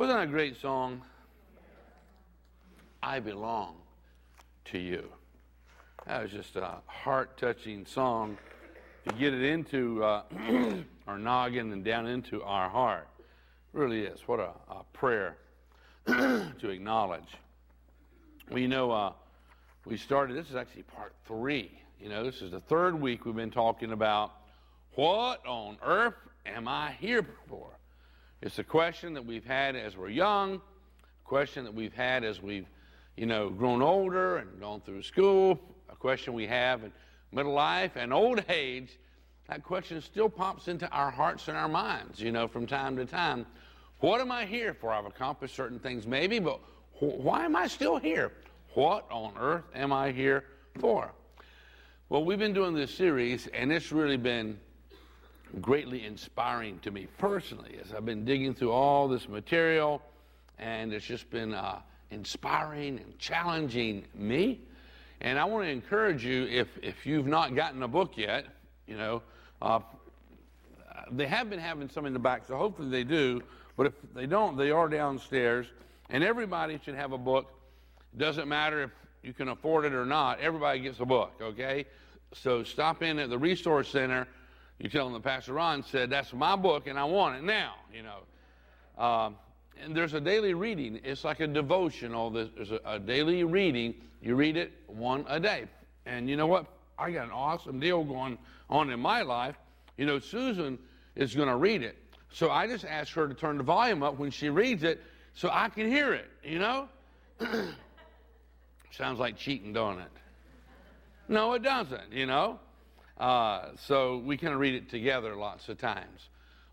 Wasn't that a great song? I belong to you. That was just a heart touching song to get it into uh, our noggin and down into our heart. It really is. What a, a prayer to acknowledge. We know, uh, we started, this is actually part three. You know, this is the third week we've been talking about what on earth am I here for? It's a question that we've had as we're young, a question that we've had as we've, you know, grown older and gone through school, a question we have in middle life and old age. That question still pops into our hearts and our minds, you know, from time to time. What am I here for? I've accomplished certain things maybe, but wh- why am I still here? What on earth am I here for? Well, we've been doing this series, and it's really been greatly inspiring to me personally as I've been digging through all this material, and it's just been uh, inspiring and challenging me. And I want to encourage you, if, if you've not gotten a book yet, you know, uh, they have been having some in the back, so hopefully they do. But if they don't, they are downstairs. And everybody should have a book. It Doesn't matter if you can afford it or not, everybody gets a book, okay? So stop in at the Resource Center you tell them the Pastor Ron said, That's my book and I want it now, you know. Um, and there's a daily reading. It's like a devotional. There's a, a, daily reading. You read it one a day. And you know what? I got an awesome deal going on in my life. You know, Susan is going to read it. So I just asked her to turn the volume up when she reads it so I can hear it, you know? Sounds like cheating, don't it? No, it doesn't, you know? Uh, so we kind of read it together lots of times.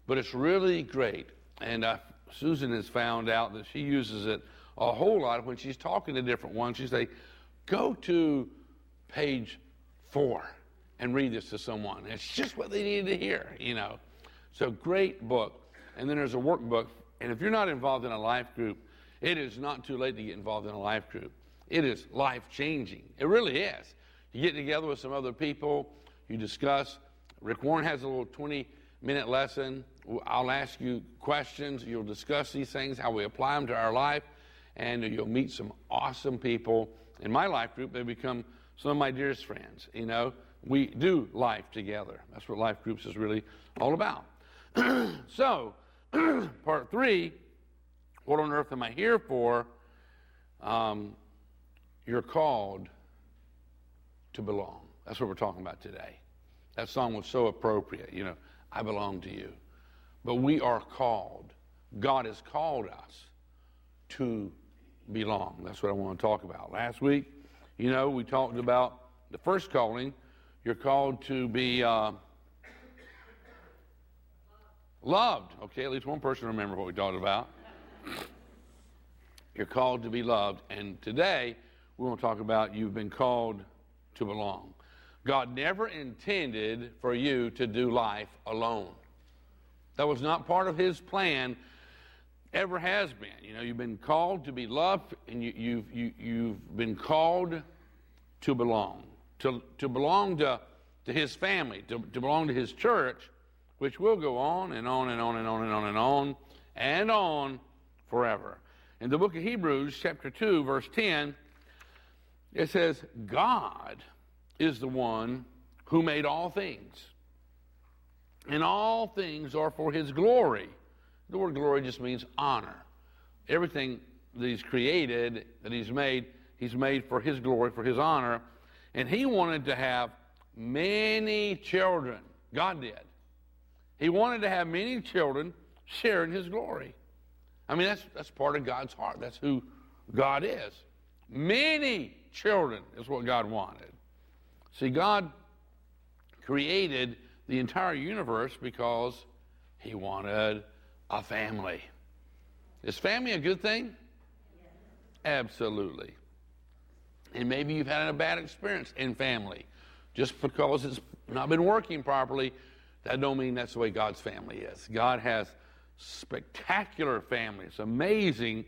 But it's really great. And uh, Susan has found out that she uses it a whole lot when she's talking to different ones. She say, go to page four and read this to someone. It's just what they needed to hear, you know. So great book. And then there's a workbook. And if you're not involved in a life group, it is not too late to get involved in a life group. It is life changing. It really is. You get together with some other people you discuss. Rick Warren has a little 20 minute lesson. I'll ask you questions. You'll discuss these things, how we apply them to our life, and you'll meet some awesome people. In my life group, they become some of my dearest friends. You know, we do life together. That's what life groups is really all about. so, part three what on earth am I here for? Um, you're called to belong. That's what we're talking about today. That song was so appropriate. You know, I belong to you. But we are called. God has called us to belong. That's what I want to talk about. Last week, you know, we talked about the first calling. You're called to be uh, loved. Okay, at least one person remember what we talked about. You're called to be loved. And today, we want to talk about you've been called to belong. God never intended for you to do life alone. That was not part of His plan, ever has been. You know, you've been called to be loved, and you, you've, you, you've been called to belong, to, to belong to, to His family, to, to belong to His church, which will go on and on and on and on and on and on and on forever. In the book of Hebrews, chapter 2, verse 10, it says, God is the one who made all things. And all things are for his glory. The word glory just means honor. Everything that he's created, that he's made, he's made for his glory, for his honor. And he wanted to have many children. God did. He wanted to have many children sharing his glory. I mean, that's, that's part of God's heart. That's who God is. Many children is what God wanted. See, God created the entire universe because he wanted a family. Is family a good thing? Absolutely. And maybe you've had a bad experience in family. Just because it's not been working properly, that don't mean that's the way God's family is. God has spectacular families, amazing,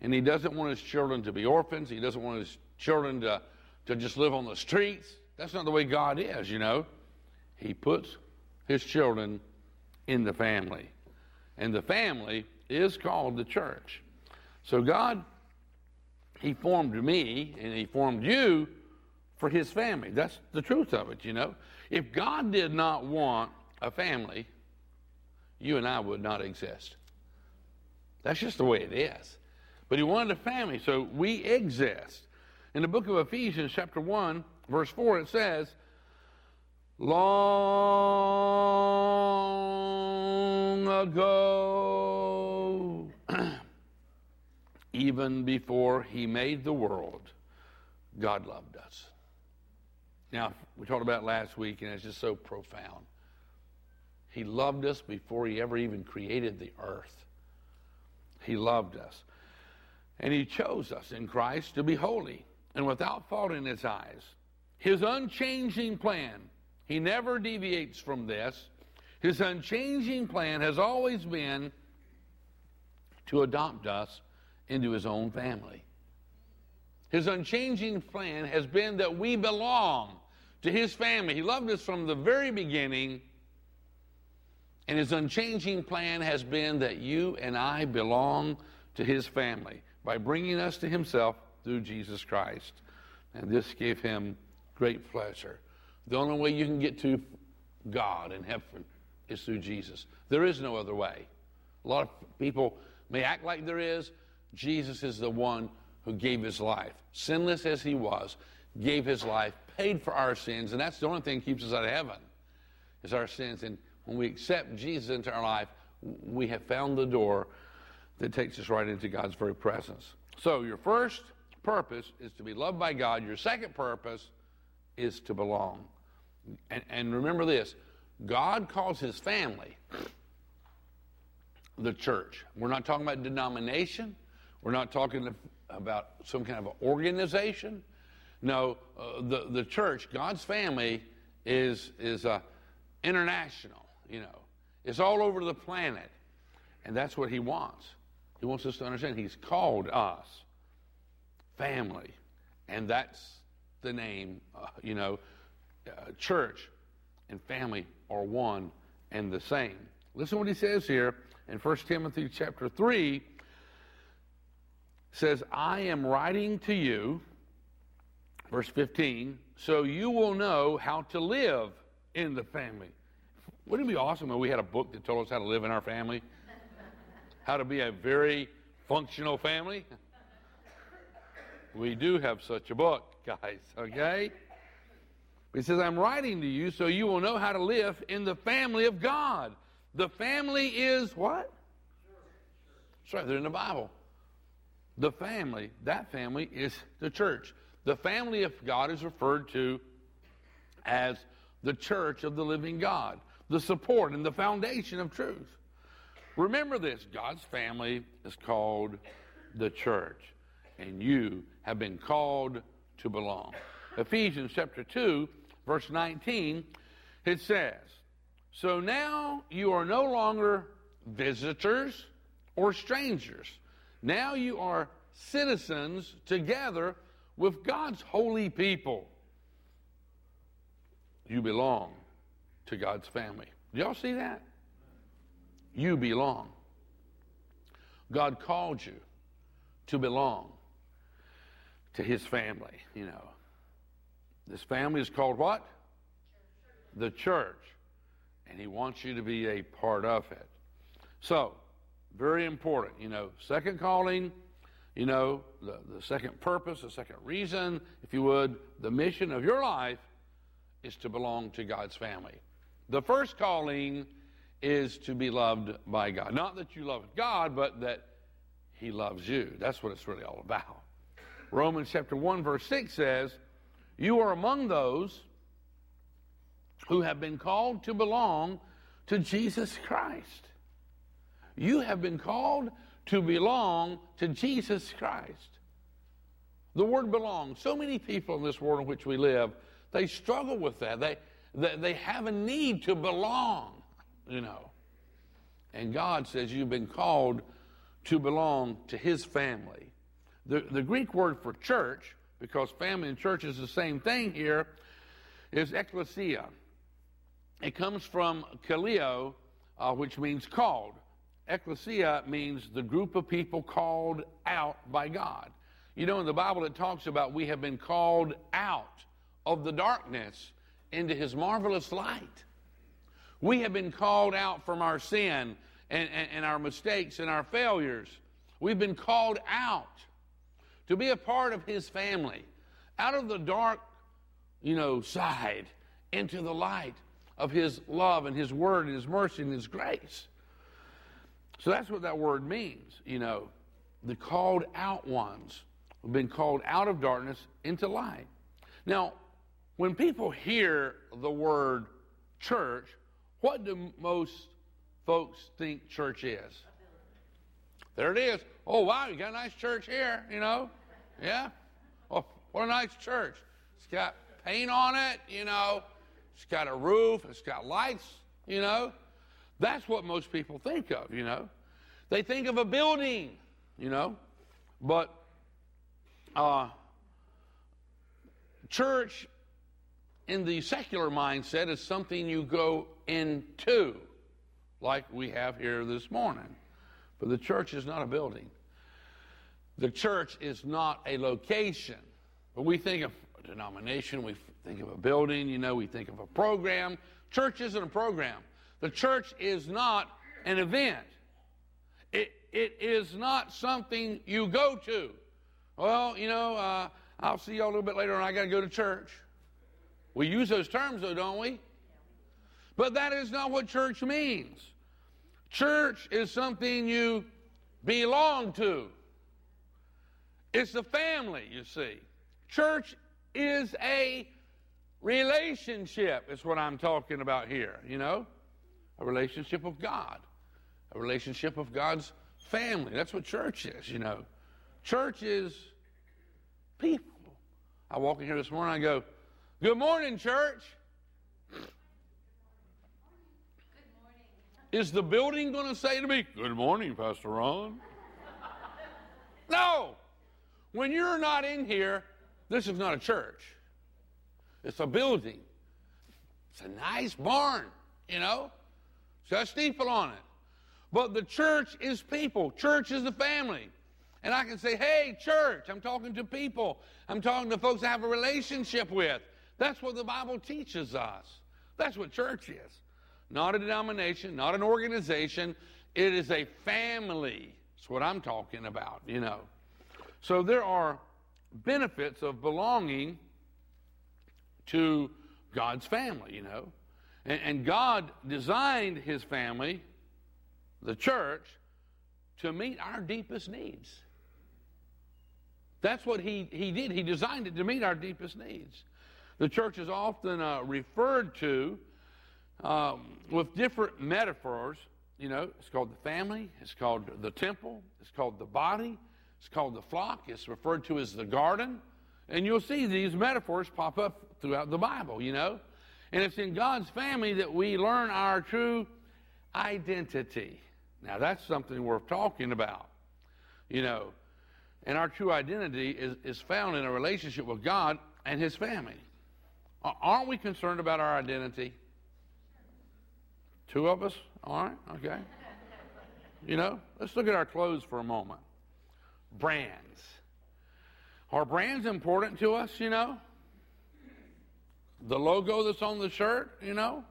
and he doesn't want his children to be orphans. He doesn't want his children to, to just live on the streets. That's not the way God is, you know. He puts his children in the family. And the family is called the church. So God, He formed me and He formed you for His family. That's the truth of it, you know. If God did not want a family, you and I would not exist. That's just the way it is. But He wanted a family, so we exist. In the book of Ephesians, chapter 1, verse 4, it says, Long ago, even before He made the world, God loved us. Now, we talked about last week, and it's just so profound. He loved us before He ever even created the earth. He loved us. And He chose us in Christ to be holy and without fault in His eyes. His unchanging plan, He never deviates from this. His unchanging plan has always been to adopt us into His own family. His unchanging plan has been that we belong to His family. He loved us from the very beginning. And His unchanging plan has been that you and I belong to His family by bringing us to Himself through Jesus Christ. And this gave Him great pleasure. The only way you can get to God in heaven is through Jesus. There is no other way. A lot of people may act like there is. Jesus is the one who gave his life, sinless as he was, gave his life, paid for our sins, and that's the only thing that keeps us out of heaven, is our sins. And when we accept Jesus into our life, we have found the door that takes us right into God's very presence. So your first purpose is to be loved by God. Your second purpose is to belong. And, and remember this God calls his family the church. We're not talking about denomination. We're not talking about some kind of organization. No, uh, the, the church, God's family, is, is uh, international, you know. It's all over the planet. And that's what he wants. He wants us to understand he's called us family. And that's the name, uh, you know, uh, church and family are one and the same. Listen what he says here in 1 Timothy chapter 3 says, I am writing to you, verse 15, so you will know how to live in the family. Wouldn't it be awesome if we had a book that told us how to live in our family? How to be a very functional family? We do have such a book, guys, okay? He says, I'm writing to you so you will know how to live in the family of God. The family is what? It's right there in the Bible. The family, that family is the church. The family of God is referred to as the church of the living God, the support and the foundation of truth. Remember this God's family is called the church, and you have been called to belong. Ephesians chapter 2, verse 19, it says, So now you are no longer visitors or strangers now you are citizens together with God's holy people. You belong to God's family. Do y'all see that? You belong. God called you to belong to his family, you know. This family is called what? The church. And he wants you to be a part of it. So, very important. You know, second calling, you know, the, the second purpose, the second reason, if you would, the mission of your life is to belong to God's family. The first calling is to be loved by God. Not that you love God, but that He loves you. That's what it's really all about. Romans chapter 1, verse 6 says, You are among those who have been called to belong to Jesus Christ. You have been called to belong to Jesus Christ. The word belong. So many people in this world in which we live, they struggle with that. They, they, they have a need to belong, you know. And God says you've been called to belong to His family. The, the Greek word for church, because family and church is the same thing here, is ecclesia. It comes from kaleo, uh, which means called. ecclesia means the group of people called out by God. You know, in the Bible, it talks about we have been called out of the darkness into his marvelous light. We have been called out from our sin and, and, and, our mistakes and our failures. We've been called out to be a part of his family, out of the dark, you know, side into the light of his love and his word and his mercy and his grace. So that's what that word means, you know. The called out ones have been called out of darkness into light. Now, when people hear the word church, what do most folks think church is? There it is. Oh, wow, you got a nice church here, you know? Yeah? Oh, what a nice church. It's got paint on it, you know? It's got a roof, it's got lights, you know? That's what most people think of, you know? They think of a building, you know? But uh, church in the secular mindset is something you go into, like we have here this morning. But the church is not a building. The church is not a location. But we think of a denomination, we think of a building, you know, we think of a program. Church isn't a program. The church is not an event. It, it is not something you go to. Well, you know, uh, I'll see you a little bit later and I got to go to church. We use those terms, though, don't we? But that is not what church means. Church is something you belong to. It's a family, you see. Church is a relationship, is what I'm talking about here, you know? A relationship of God, a relationship of God's family. That's what church is, you know. Church is people. I walk in here this morning, I go, Good morning, church. Good morning. Is the building going to say to me, Good morning, Pastor Ron? no. When you're not in here, this is not a church. It's a building. It's a nice barn, you know? It's got a steeple on it. But the church is people. Church is the family. And I can say, hey, church, I'm talking to people. I'm talking to folks I have a relationship with. That's what the Bible teaches us. That's what church is. Not a denomination, not an organization. It is a family. That's what I'm talking about, you know. So there are benefits of belonging to God's family, you know. And, and God designed his family, the church, to meet our deepest needs. That's what he, he did. He designed it to meet our deepest needs. The church is often uh, referred to um, with different metaphors. You know, it's called the family, it's called the temple, it's called the body, it's called the flock, it's referred to as the garden. And you'll see these metaphors pop up throughout the Bible, you know. And it's in God's family that we learn our true identity. Now, that's something worth talking about, you know. And our true identity is, is found in a relationship with God and His family. Aren't we concerned about our identity? Two of us? All right, okay. You know, let's look at our clothes for a moment. Brands. Are brands important to us, you know? The logo that's on the shirt, you know?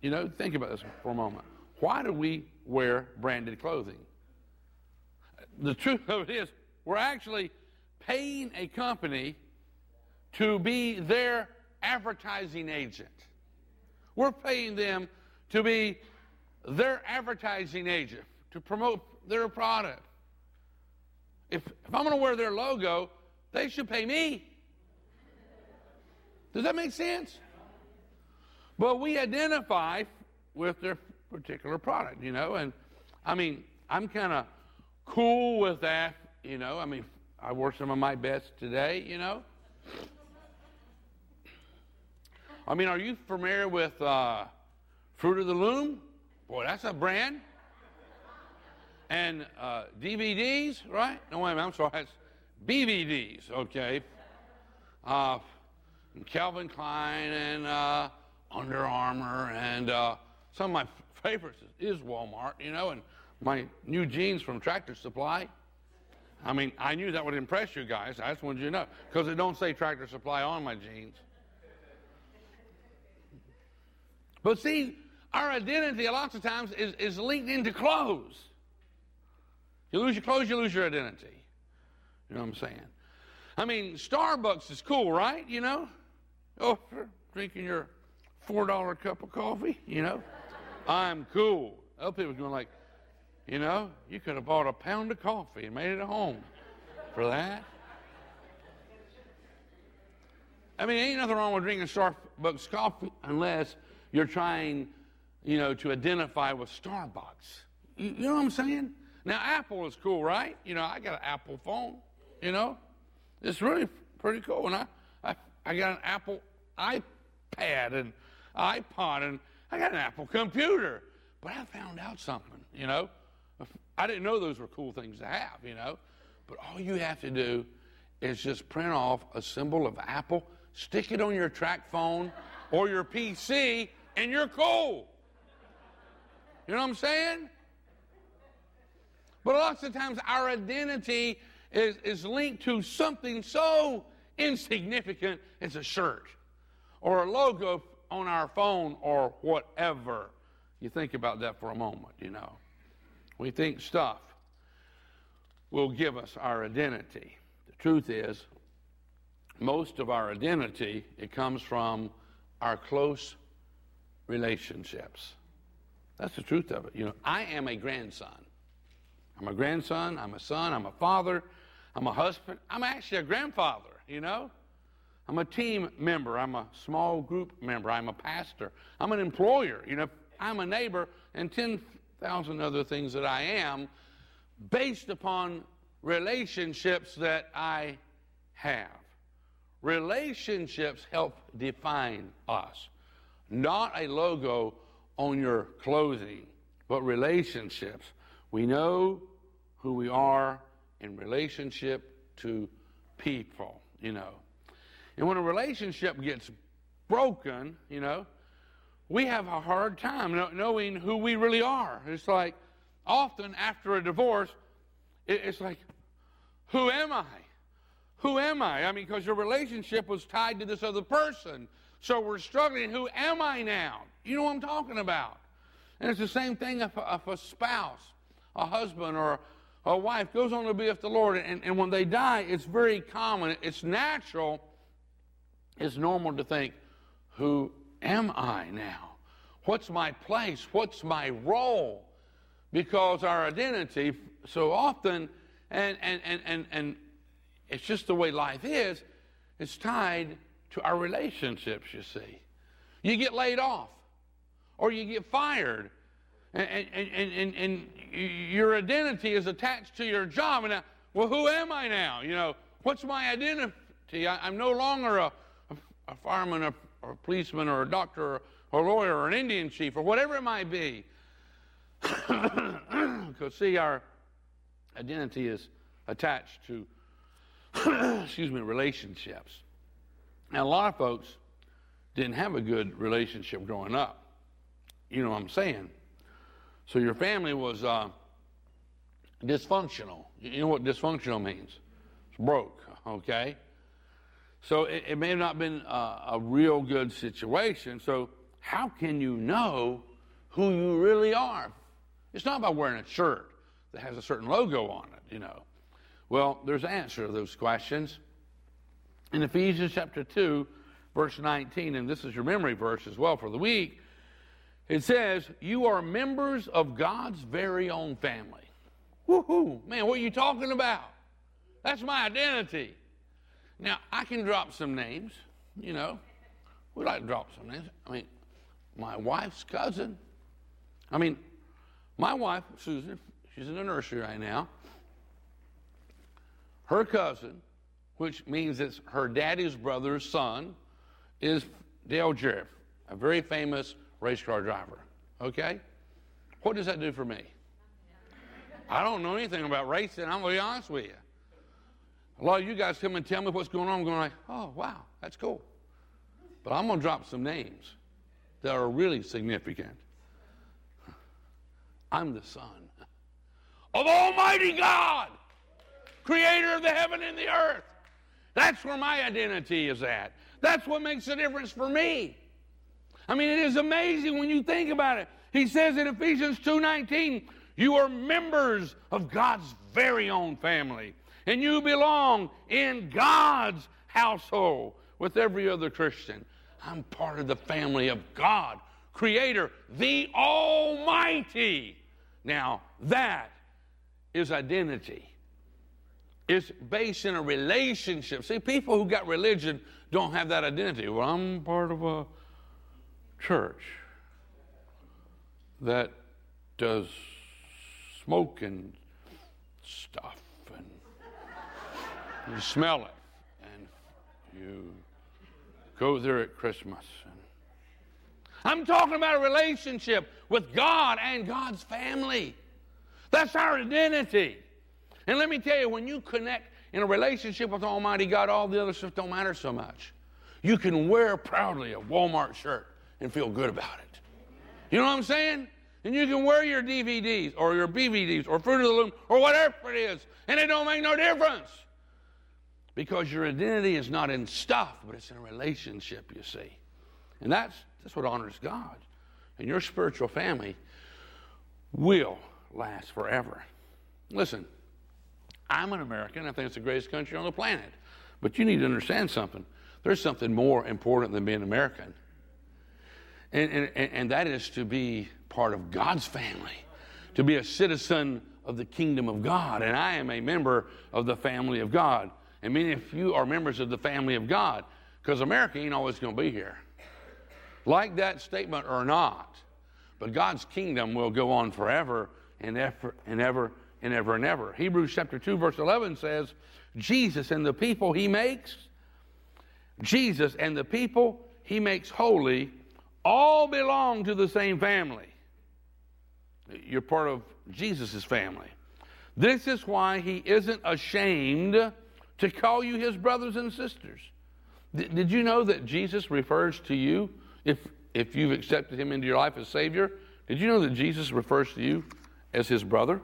You know, think about this for a moment. Why do we wear branded clothing? The truth of it is, we're actually paying a company to be their advertising agent. We're paying them to be their advertising agent, to promote their product. If, if I'm going to wear their logo, they should pay me. Does that make sense? But we identify with their particular product, you know, and I mean, I'm kind of cool with that, you know. I mean, I wore some of my best today, you know. I mean, are you familiar with uh, Fruit of the Loom? Boy, that's a brand. And uh, DVDs, right? No, wait minute, I'm sorry. It's BVDs, okay. Uh, Calvin Klein and uh, Under Armour and uh, some of my favorites is Walmart, you know, and my new jeans from Tractor Supply. I mean, I knew that would impress you guys. I just wanted you to know because it don't say Tractor Supply on my jeans. But see, our identity a lot of times is, is linked into clothes. You lose your clothes, you lose your identity. You know what I'm saying? I mean, Starbucks is cool, right? You know? Oh, drinking your $4 cup of coffee, you know? I'm cool. Other people going like, you know, you could have bought a pound of coffee and made it at home for that. I mean, ain't nothing wrong with drinking Starbucks coffee unless you're trying, you know, to identify with Starbucks. You, you know what I'm saying? Now, Apple is cool, right? You know, I got an Apple phone, you know? It's really pretty cool. And I, I, I got an Apple iPad and iPod and I got an Apple computer. But I found out something, you know? I didn't know those were cool things to have, you know? But all you have to do is just print off a symbol of Apple, stick it on your TracFone or your PC, and you're cool. You know what I'm saying? But lots of times our identity is, is linked to something so insignificant as a shirt or a logo on our phone or whatever. You think about that for a moment, you know. We think stuff will give us our identity. The truth is, most of our identity, it comes from our close relationships. That's the truth of it. You know, I am a grandson. I'm a grandson, I'm a son, I'm a father, I'm a husband, I'm actually a grandfather, you know? I'm a team member, I'm a small group member, I'm a pastor, I'm an employer, you know, I'm a neighbor, and 10,000 other things that I am based upon relationships that I have. Relationships help define us, not a logo on your clothing, but relationships. We know who we are in relationship to people, you know. And when a relationship gets broken, you know, we have a hard time knowing who we really are. It's like often after a divorce, it's like, who am I? Who am I? I mean, because your relationship was tied to this other person. So we're struggling. Who am I now? You know what I'm talking about. And it's the same thing if, if a spouse, a husband, or a wife goes on to be with the Lord, and, and when they die, it's very common, it's natural, it's normal to think, who am I now? What's my place? What's my role? Because our identity so often, and, and, and, and, and it's just the way life is, it's tied to our relationships, you see. You get laid off, or you get fired, and, and, and, and, your identity is attached to your job. And now, well, who am I now? You know, what's my identity? I, am no longer a, a, a fireman or, a policeman or a doctor or, or a lawyer or an Indian chief or whatever it might be. Because, see, our identity is attached to, excuse me, relationships. Now, a lot of folks didn't have a good relationship growing up. You know what I'm saying? So your family was uh, dysfunctional. You know what dysfunctional means? It's broke, okay? So it, it may have not been a, a real good situation. So how can you know who you really are? It's not about wearing a shirt that has a certain logo on it, you know. Well, there's an answer to those questions. In Ephesians chapter 2, verse 19, and this is your memory verse as well for the week, it says, You are members of God's very own family. Woohoo! Man, what are you talking about? That's my identity. Now, I can drop some names, you know. We'd like to drop some names. I mean, my wife's cousin. I mean, my wife, Susan, she's in the nursery right now. Her cousin, which means it's her daddy's brother's son, is Dale Jarrett, a very famous race car driver. Okay? What does that do for me? I don't know anything about racing. I'm going to be honest with you. A lot of you guys come and tell me what's going on. I'm going like, oh, wow, that's cool. But I'm going to drop some names that are really significant. I'm the son of Almighty God, creator of the heaven and the earth. That's where my identity is at. That's what makes a difference for me. I mean, it is amazing when you think about it. He says in Ephesians 2:19, you are members of God's very own family, and you belong in God's household with every other Christian. I'm part of the family of God, Creator, the Almighty. Now, that is identity. It's based in a relationship. See, people who got religion don't have that identity. Well, I'm part of a church that does smoke and stuff, and you smell it, and you go there at Christmas. I'm talking about a relationship with God and God's family. That's our identity. And let me tell you, when you connect in a relationship with Almighty God, all the other stuff don't matter so much. You can wear proudly a Walmart shirt and feel good about it. You know what I'm saying? And you can wear your DVDs or your BVDs or Fruit of the Loom or whatever it is, and it don't make no difference. Because your identity is not in stuff, but it's in a relationship, you see. And that's, that's what honors God. And your spiritual family will last forever. Listen, I'm an American. I think it's the greatest country on the planet. But you need to understand something. There's something more important than being American. And, and, and that is to be part of God's family, to be a citizen of the kingdom of God. And I am a member of the family of God. And many of you are members of the family of God because America ain't always going to be here. Like that statement or not, but God's kingdom will go on forever and ever and ever and ever and ever. Hebrews chapter 2, verse 11 says, Jesus and the people he makes, Jesus and the people he makes holy, all belong to the same family. You're part of Jesus' family. This is why he isn't ashamed to call you his brothers and sisters. D- did you know that Jesus refers to you, if, if you've accepted him into your life as Savior, did you know that Jesus refers to you as his brother?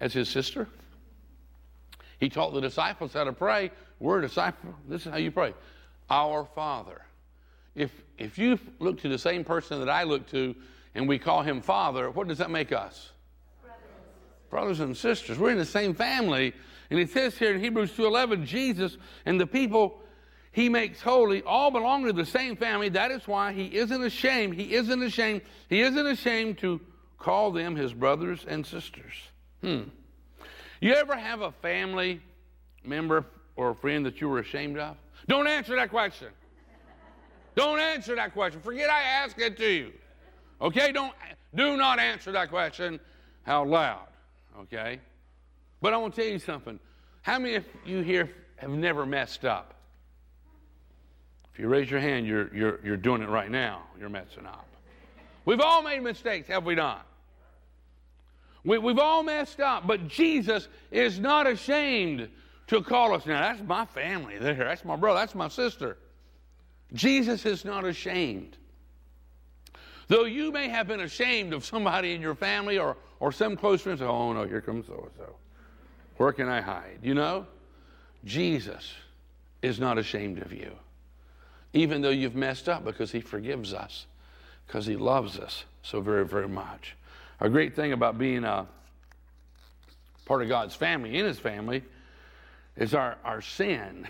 as his sister. He taught the disciples how to pray. We're a disciple. This is how you pray Our Father. If, if you look to the same person that I look to and we call him Father, what does that make us? Brothers, Brothers and sisters. We're in the same family. And it says here in Hebrews 2.11, Jesus and the people he makes holy all belong to the same family. That is why he isn't ashamed. He isn't ashamed. He isn't ashamed to call them his brothers and sisters. Hmm. You ever have a family member or a friend that you were ashamed of? Don't answer that question. Don't answer that question. Forget I asked it to you. Okay? Don't do not answer that question out loud. Okay? But I want to tell you something. How many of you here have never messed up? If you raise your hand, you're, you're, you're doing it right now. You're messing up. We've all made mistakes, have we not? We, we've all messed up, but Jesus is not ashamed to call us. Now, that's my family there. That's my brother. That's my sister. Jesus is not ashamed. Though you may have been ashamed of somebody in your family or, or some close friends, oh no, here comes so and so. Where can I hide? You know, Jesus is not ashamed of you, even though you've messed up because he forgives us, because he loves us so very, very much. A great thing about being a part of God's family, in His family, is our, our sin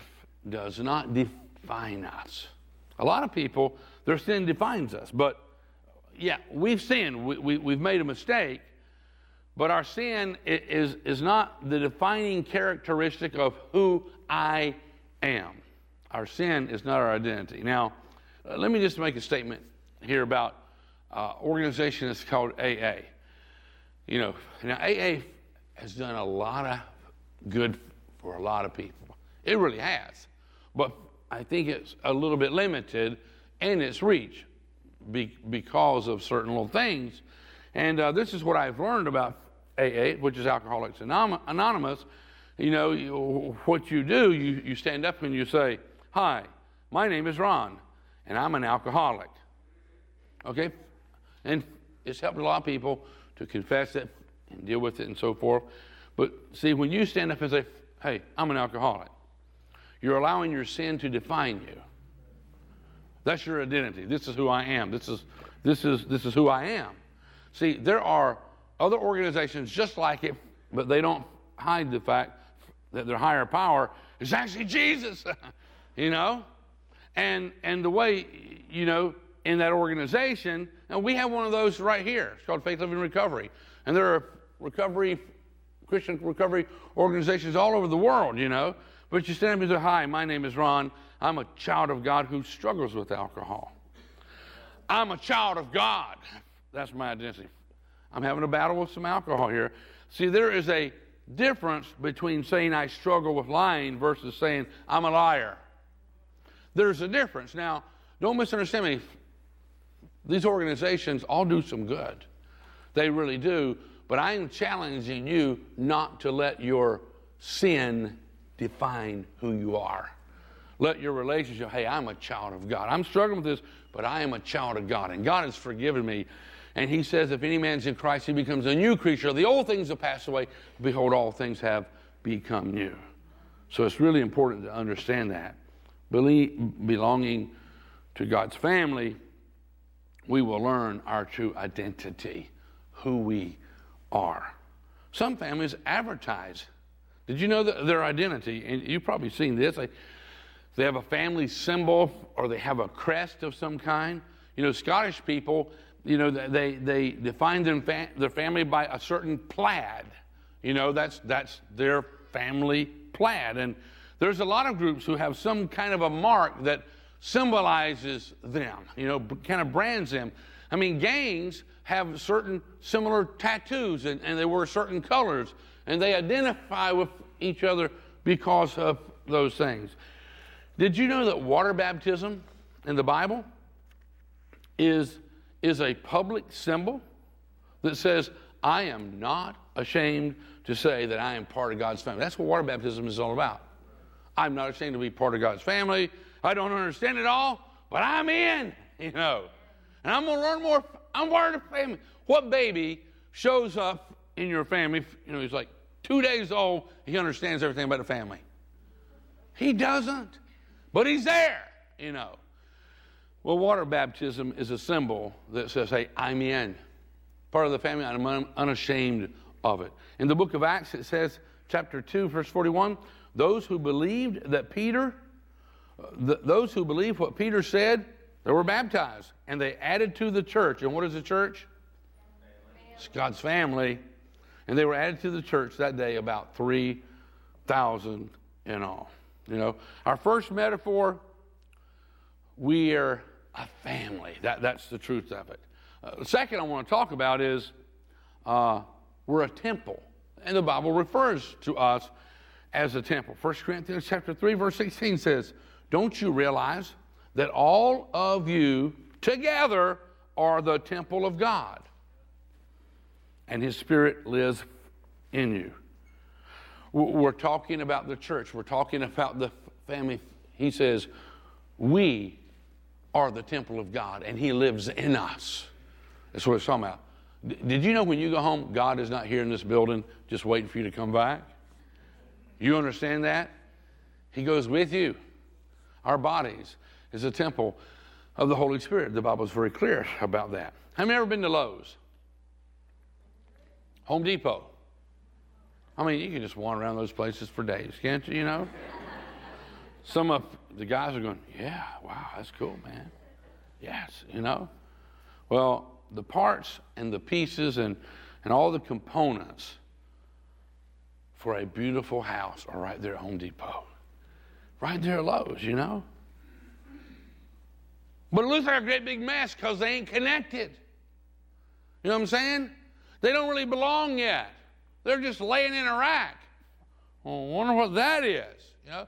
does not define us. A lot of people, their sin defines us. But yeah, we've sinned, we, we, we've made a mistake, but our sin is, is not the defining characteristic of who I am. Our sin is not our identity. Now, uh, let me just make a statement here about uh, organization that's called AA. You know, now AA has done a lot of good for a lot of people. It really has. But I think it's a little bit limited in its reach be, because of certain little things. And uh, this is what I've learned about AA, which is Alcoholics Anonymous. You know, you, what you do, you, you stand up and you say, Hi, my name is Ron, and I'm an alcoholic. Okay? And it's helped a lot of people to confess it and deal with it and so forth. But see, when you stand up and say, hey, I'm an alcoholic, you're allowing your sin to define you. That's your identity. This is who I am. This is, this is, this is who I am. See, there are other organizations just like it, but they don't hide the fact that their higher power is actually Jesus. you know? And and the way, you know, in that organization, and we have one of those right here. It's called Faith Living Recovery. And there are recovery, Christian recovery organizations all over the world, you know. But you stand up and say, Hi, my name is Ron. I'm a child of God who struggles with alcohol. I'm a child of God. That's my identity. I'm having a battle with some alcohol here. See, there is a difference between saying I struggle with lying versus saying I'm a liar. There's a difference. Now, don't misunderstand me. These organizations all do some good. They really do. But I am challenging you not to let your sin define who you are. Let your relationship, hey, I'm a child of God. I'm struggling with this, but I am a child of God. And God has forgiven me. And he says, if any man's in Christ, he becomes a new creature. The old things have passed away. Behold, all things have become new. So it's really important to understand that. Belonging to God's family, we will learn our true identity, who we are. Some families advertise. Did you know their identity? And you've probably seen this. They, have a family symbol or they have a crest of some kind. You know, Scottish people, you know, they, they define fa- their family by a certain plaid. You know, that's, that's their family plaid. And there's a lot of groups who have some kind of a mark that symbolizes them, you know, kind of brands them. I mean, gangs have certain similar tattoos and, and they wear certain colors and they identify with each other because of those things. Did you know that water baptism in the Bible is, is a public symbol that says, I am not ashamed to say that I am part of God's family? That's what water baptism is all about. I'm not ashamed to be part of God's family. I don't understand it all, but I'm in, you know. And I'm going to learn more. I'm part of the family. What baby shows up in your family, you know, he's like two days old, he understands everything about the family? He doesn't, but he's there, you know. Well, water baptism is a symbol that says, hey, I'm in. Part of the family, I'm unashamed of it. In the book of Acts, it says, chapter 2, verse 41, those who believed that Peter, uh, those who believed what Peter said, they were baptized and they added to the church. And what is the church? It's God's family. And they were added to the church that day about 3,000 in all. You know, our first metaphor, we are a family. That, that's the truth of it. Uh, the second I want to talk about is uh, we're a temple. And the Bible refers to us as a temple. 1 Corinthians chapter 3, verse 16 says, Don't you realize that all of you together are the temple of God? And his spirit lives in you. We're talking about the church. We're talking about the family. He says, We are the temple of God, and He lives in us. That's what it's talking about. Did you know when you go home, God is not here in this building just waiting for you to come back? You understand that? He goes with you. Our bodies is a temple of the Holy Spirit. The Bible is very clear about that. Have you ever been to Lowe's? Home Depot. I mean, you can just wander around those places for days, can't you? You know? Some of the guys are going, Yeah, wow, that's cool, man. Yes, you know? Well, the parts and the pieces and, and all the components for a beautiful house are right there at Home Depot. Right there at Lowe's, you know? But Luther like a great big mess because they ain't connected. You know what I'm saying? They don't really belong yet. They're just laying in a rack. Well, I wonder what that is. You know?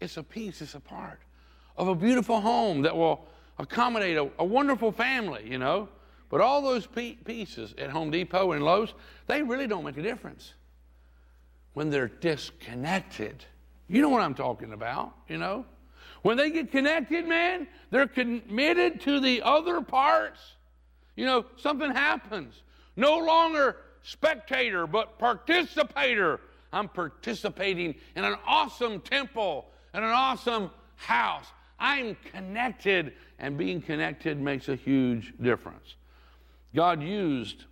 It's a piece, it's a part of a beautiful home that will accommodate a, a wonderful family, you know. But all those pieces at Home Depot and Lowe's, they really don't make a difference when they're disconnected. You know what I'm talking about, you know? When they get connected, man, they're committed to the other parts. You know, something happens. No longer spectator, but participator. I'm participating in an awesome temple and an awesome house. I'm connected, and being connected makes a huge difference. God used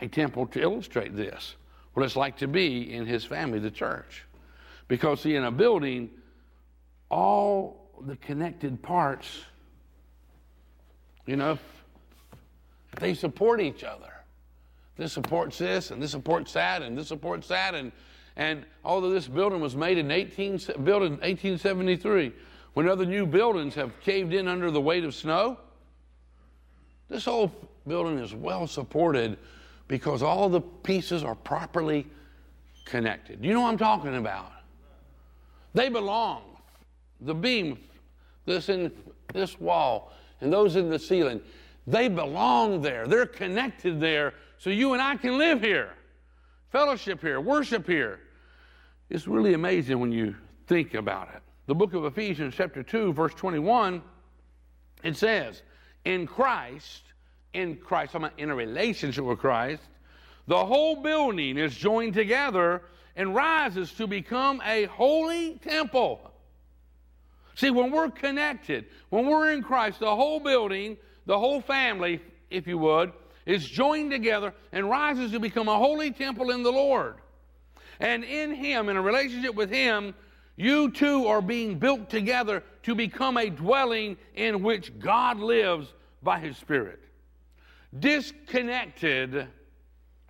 a temple to illustrate this, what it's like to be in his family, the church. Because, see, in a building, all the connected parts, you know, they support each other. This supports this, and this supports that, and this supports that, and and although this building was made in 18, built in 1873, when other new buildings have caved in under the weight of snow, this whole building is well supported because all the pieces are properly connected. You know what I'm talking about? They belong. The beam, this in this wall, and those in the ceiling, they belong there. They're connected there so you and I can live here, fellowship here, worship here. It's really amazing when you think about it. The book of Ephesians, chapter 2, verse 21, it says, In Christ, in Christ, I'm in a relationship with Christ, the whole building is joined together and rises to become a holy temple. See, when we're connected, when we're in Christ, the whole building, the whole family, if you would, is joined together and rises to become a holy temple in the Lord. And in Him, in a relationship with Him, you two are being built together to become a dwelling in which God lives by His Spirit. Disconnected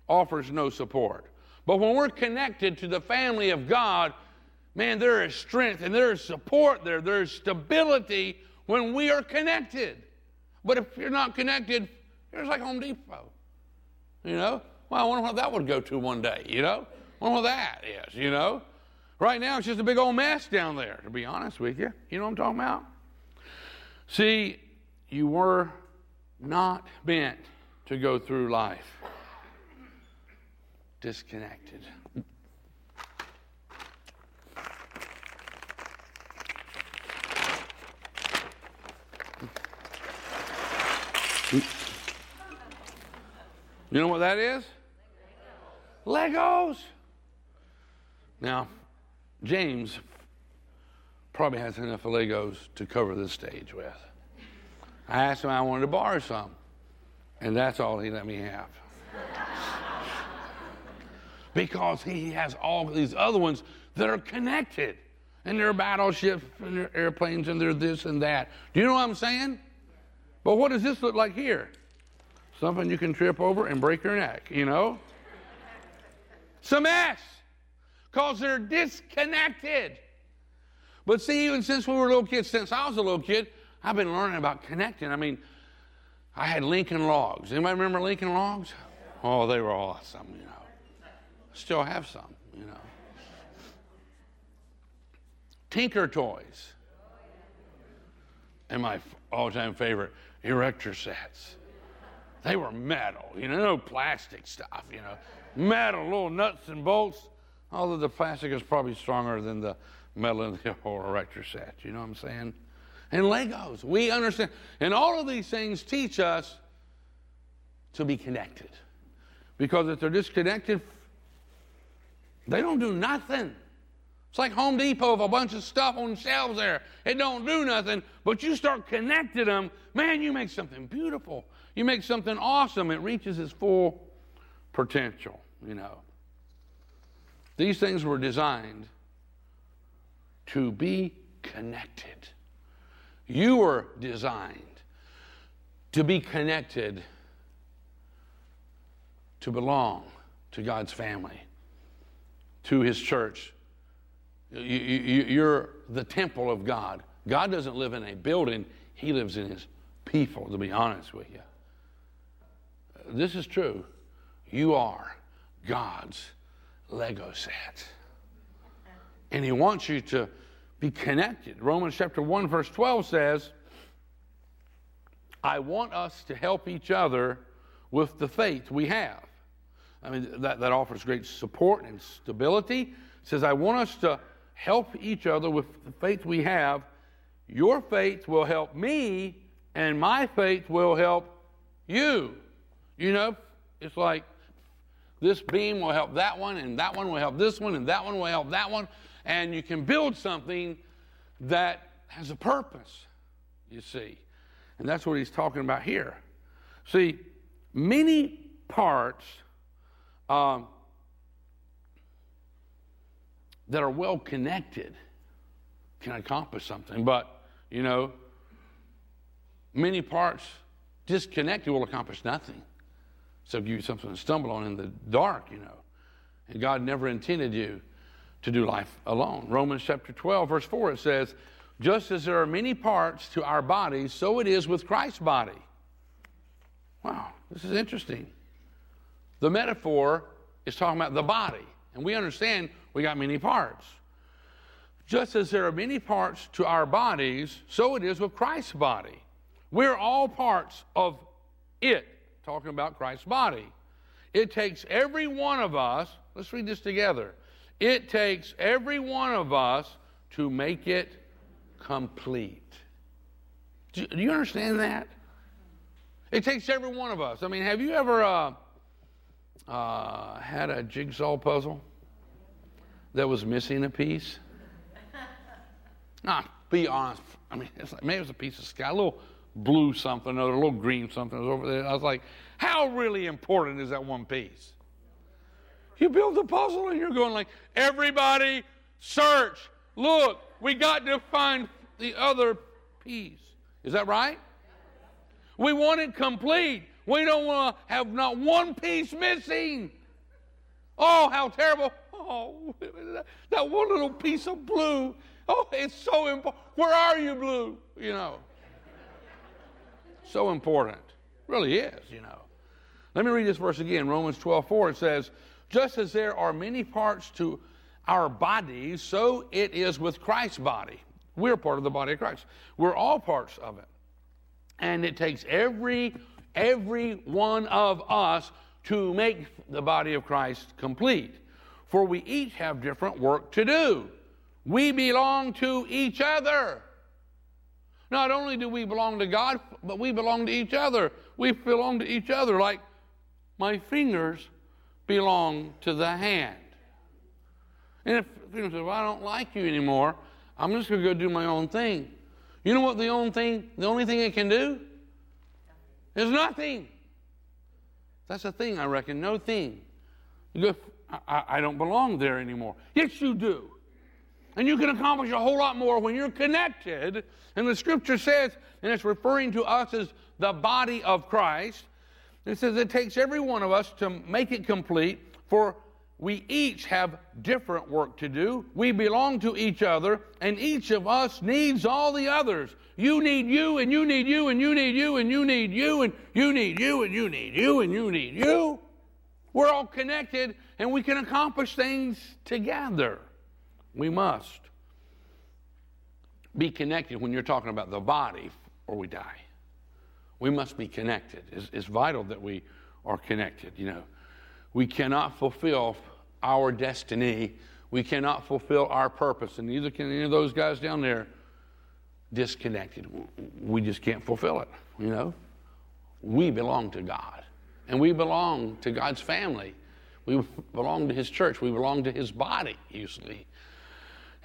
offers no support. But when we're connected to the family of God, man, there is strength and there is support there. There's stability when we are connected. But if you're not connected, it's like Home Depot. You know? Well, I wonder what that would go to one day, you know? I wonder what that is, you know? Right now, it's just a big old mess down there, to be honest with you. You know what I'm talking about? See, you were not meant to go through life disconnected. You know what that is? Legos. Now, James probably has enough Legos to cover this stage with. I asked him I wanted to borrow some, and that's all he let me have. because he has all these other ones that are connected, and they're battleships, and they're airplanes, and they're this and that. Do you know what I'm saying? But what does this look like here? Something you can trip over and break your neck, you know? Some mess because they're disconnected. But see, even since we were little kids, since I was a little kid, I've been learning about connecting. I mean, I had Lincoln Logs. Anybody remember Lincoln Logs? Oh, they were awesome, you know. Still have some, you know. Tinker Toys. And my all time favorite, Erector sets. They were metal, you know, no plastic stuff, you know. Metal, little nuts and bolts. Although the plastic is probably stronger than the metal in the whole erector set. You know what I'm saying? And Legos. We understand. And all of these things teach us to be connected. Because if they're disconnected, they don't do nothing. It's like Home Depot with a bunch of stuff on shelves there. It don't do nothing, but you start connecting them, man, you make something beautiful. You make something awesome. It reaches its full potential, you know. These things were designed to be connected. You were designed to be connected, to belong to God's family, to His church. You, are the temple of God. God doesn't live in a building, He lives in His people, to be honest with you this is true. You are God's Lego set. And He wants you to be connected. Romans chapter 1, verse 12 says, I want us to help each other with the faith we have. I mean, that, that offers great support and stability. It says, I want us to help each other with the faith we have. Your faith will help me, and my faith will help you. You know, It's like this beam will help that one, and that one will help this one, and that one will help that one. And you can build something that has a purpose, you see. And that's what he's talking about here. See, many parts um, that are well connected can accomplish something. But, you know, many parts disconnected will accomplish nothing. So you something to stumble on in the dark, you know. And God never intended you to do life alone. Romans chapter 12, verse 4, it says, Just as there are many parts to our bodies, so it is with Christ's body. Wow, this is interesting. The metaphor is talking about the body, and we understand we got many parts. Just as there are many parts to our bodies, so it is with Christ's body. We're all parts of it, talking about Christ's body. It takes every one of us, let's read this together. It takes every one of us to make it complete. Do, you understand that? It takes every one of us. I mean, have you ever uh, uh, had a jigsaw puzzle that was missing a piece? Ah, be honest. I mean, it's like, maybe it was a piece of sky, a little blue something or a little green something was over there. I was like, how really important is that one piece? You build the puzzle and you're going like, everybody search, look, we got to find the other piece. Is that right? We want it complete. We don't want to have not one piece missing. Oh, how terrible. Oh, that one little piece of blue. Oh, it's so important. Where are you, blue? You know. So important. Really is, you know. Let me read this verse again. Romans 12, 4. It says, Just as there are many parts to our bodies, so it is with Christ's body. We're part of the body of Christ. We're all parts of it. And it takes every every one of us to make the body of Christ complete. For we each have different work to do. We belong to each other. Not only do we belong to God, but we belong to each other. We belong to each other like my fingers belong to the hand. And if say, well, I don't like you anymore, I'm just going to go do my own thing. You know what the only thing, the only thing it can do? Is nothing. That's a thing, I reckon. No thing. You I, I don't belong there anymore. Yes, you do. And you can accomplish a whole lot more when you're connected. And the scripture says, and it's referring to us as the body of Christ. It says it takes every one of us to make it complete, for we each have different work to do. We belong to each other, and each of us needs all the others. You need you, and you need you, and you need you, and you need you, and you need you, and you need you, and you need you. We're all connected, and we can accomplish things together. We must be connected when you're talking about the body, or we die. We must be connected. It's, it's vital that we are connected, you know we cannot fulfill our destiny. We cannot fulfill our purpose. And neither can any of those guys down there disconnected. We just can't fulfill it, you know? We belong to God. And we belong to God's family. We belong to his church. We belong to his body, usually.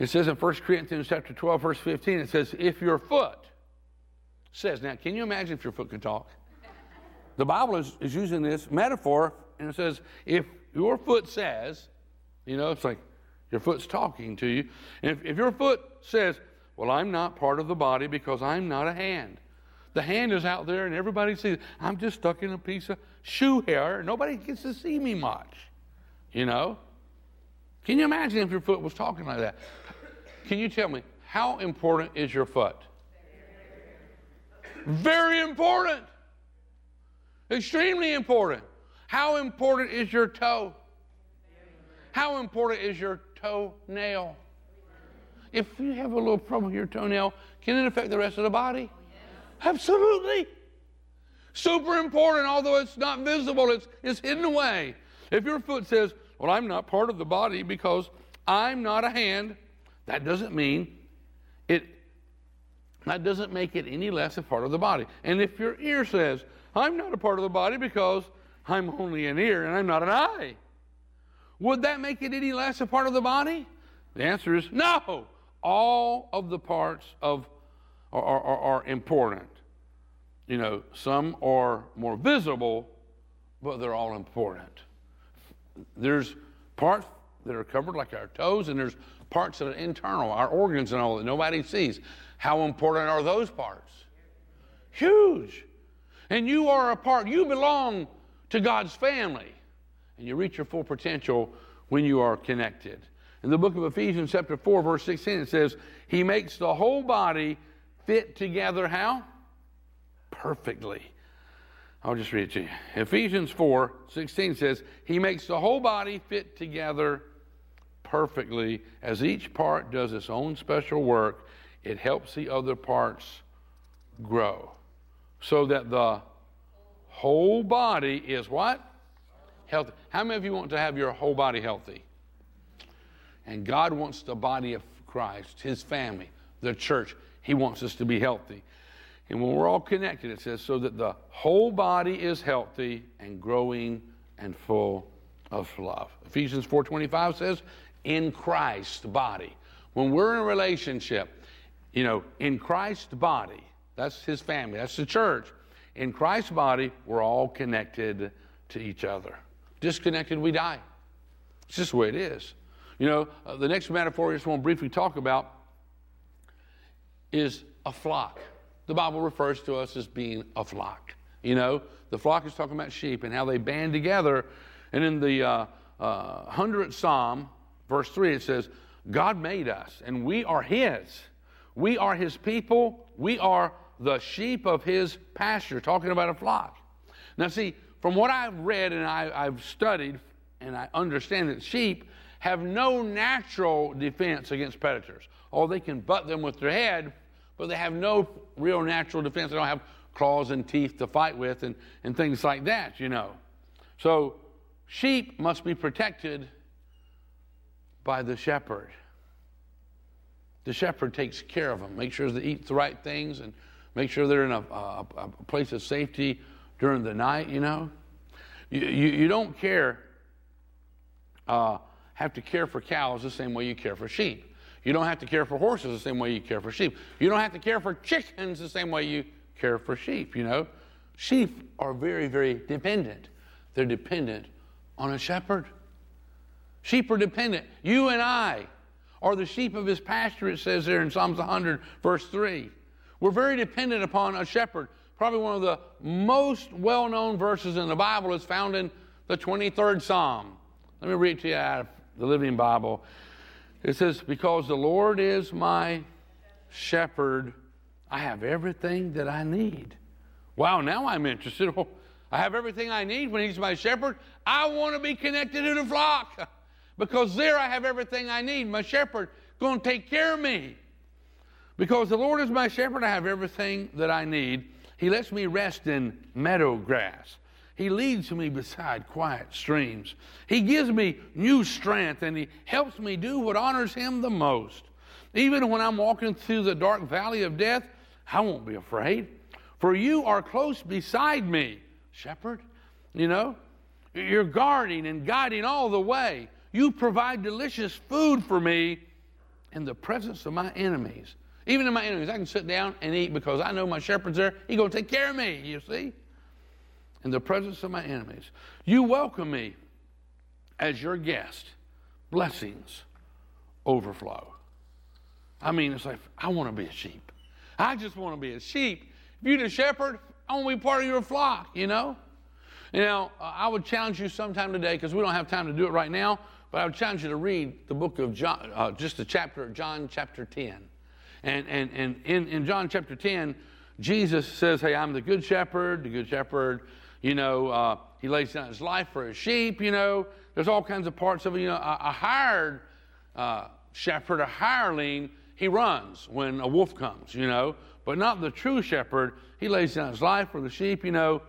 It says in 1 Corinthians chapter 12, verse 15, it says, if your foot says, now can you imagine if your foot could talk? The Bible is, is using this metaphor and it says, if your foot says, you know, it's like your foot's talking to you. And if, if your foot says, well, I'm not part of the body because I'm not a hand. The hand is out there and everybody sees, I'm just stuck in a piece of shoe hair. Nobody gets to see me much. You know? Can you imagine if your foot was talking like that? Can you tell me, how important is your foot? Very important. Extremely important. How important is your toe? How important is your toenail? If you have a little problem with your toenail, can it affect the rest of the body? Absolutely. Super important, although it's not visible, it's, it's hidden away. If your foot says, Well, I'm not part of the body because I'm not a hand, that doesn't mean it, that doesn't make it any less a part of the body. And if your ear says, I'm not a part of the body because I'm only an ear and I'm not an eye. Would that make it any less a part of the body? The answer is no. All of the parts of are, are, are important. You know, some are more visible, but they're all important. There's parts that are covered, like our toes, and there's parts that are internal, our organs and all that nobody sees. How important are those parts? Huge. And you are a part, you belong to God's family. And you reach your full potential when you are connected. In the book of Ephesians, chapter 4, verse 16, it says, He makes the whole body fit together how? Perfectly. I'll just read it to you. Ephesians 4 16 says, He makes the whole body fit together perfectly. As each part does its own special work, it helps the other parts grow. So that the whole body is what? Healthy. How many of you want to have your whole body healthy? And God wants the body of Christ, His family, the church, He wants us to be healthy. And when we're all connected, it says, so that the whole body is healthy and growing and full of love. Ephesians 4.25 says, in Christ's body. When we're in a relationship, you know, in Christ's body, that's his family, that's the church. In Christ's body, we're all connected to each other. Disconnected, we die. It's just the way it is. You know, uh, the next metaphor I just want to briefly talk about is a flock. The Bible refers to us as being a flock. You know, the flock is talking about sheep and how they band together. And in the uh, uh, 100th Psalm, verse 3, it says, God made us and we are His. We are His people. We are the sheep of His pasture, talking about a flock. Now, see, from what I've read and I, I've studied, and I understand that sheep have no natural defense against predators. Oh, they can butt them with their head, but they have no real natural defense. They don't have claws and teeth to fight with and, and things like that, you know. So, sheep must be protected by the shepherd. The shepherd takes care of them, make sure they eat the right things, and make sure they're in a, a, a place of safety during the night, you know. You, you, you don't care, uh, have to care for cows the same way you care for sheep. You don't have to care for horses the same way you care for sheep. You don't have to care for chickens the same way you care for sheep, you know. Sheep are very, very dependent. They're dependent on a shepherd. Sheep are dependent. You and I are the sheep of his pasture, it says there in Psalms 100, verse 3. We're very dependent upon a shepherd. Probably one of the most well known verses in the Bible is found in the 23rd Psalm. Let me read to you out of the Living Bible. It says, Because the Lord is my shepherd, I have everything that I need. Wow, now I'm interested. Oh, I have everything I need when He's my shepherd. I want to be connected to the flock because there I have everything I need. My shepherd going to take care of me. Because the Lord is my shepherd, I have everything that I need. He lets me rest in meadow grass. He leads me beside quiet streams. He gives me new strength and He helps me do what honors Him the most. Even when I'm walking through the dark valley of death, I won't be afraid. For you are close beside me, shepherd. You know, you're guarding and guiding all the way. You provide delicious food for me in the presence of my enemies. Even in my enemies, I can sit down and eat because I know my shepherd's there. He's going to take care of me, you see in the presence of my enemies. You welcome me as your guest. Blessings overflow. I mean, it's like, I want to be a sheep. I just want to be a sheep. If you're the shepherd, I want to be part of your flock, you know? Know, I would challenge you sometime today, because we don't have time to do it right now, but I would challenge you to read the book of John, uh, just the chapter John, chapter 10. And, and, and in, in John chapter 10, Jesus says, Hey, I'm the good shepherd. The good shepherd you know, uh, he lays down his life for his sheep. You know, there's all kinds of parts of it. You know, a, a hired uh, shepherd, a hireling, he runs when a wolf comes. You know, but not the true shepherd. He lays down his life for the sheep. You know,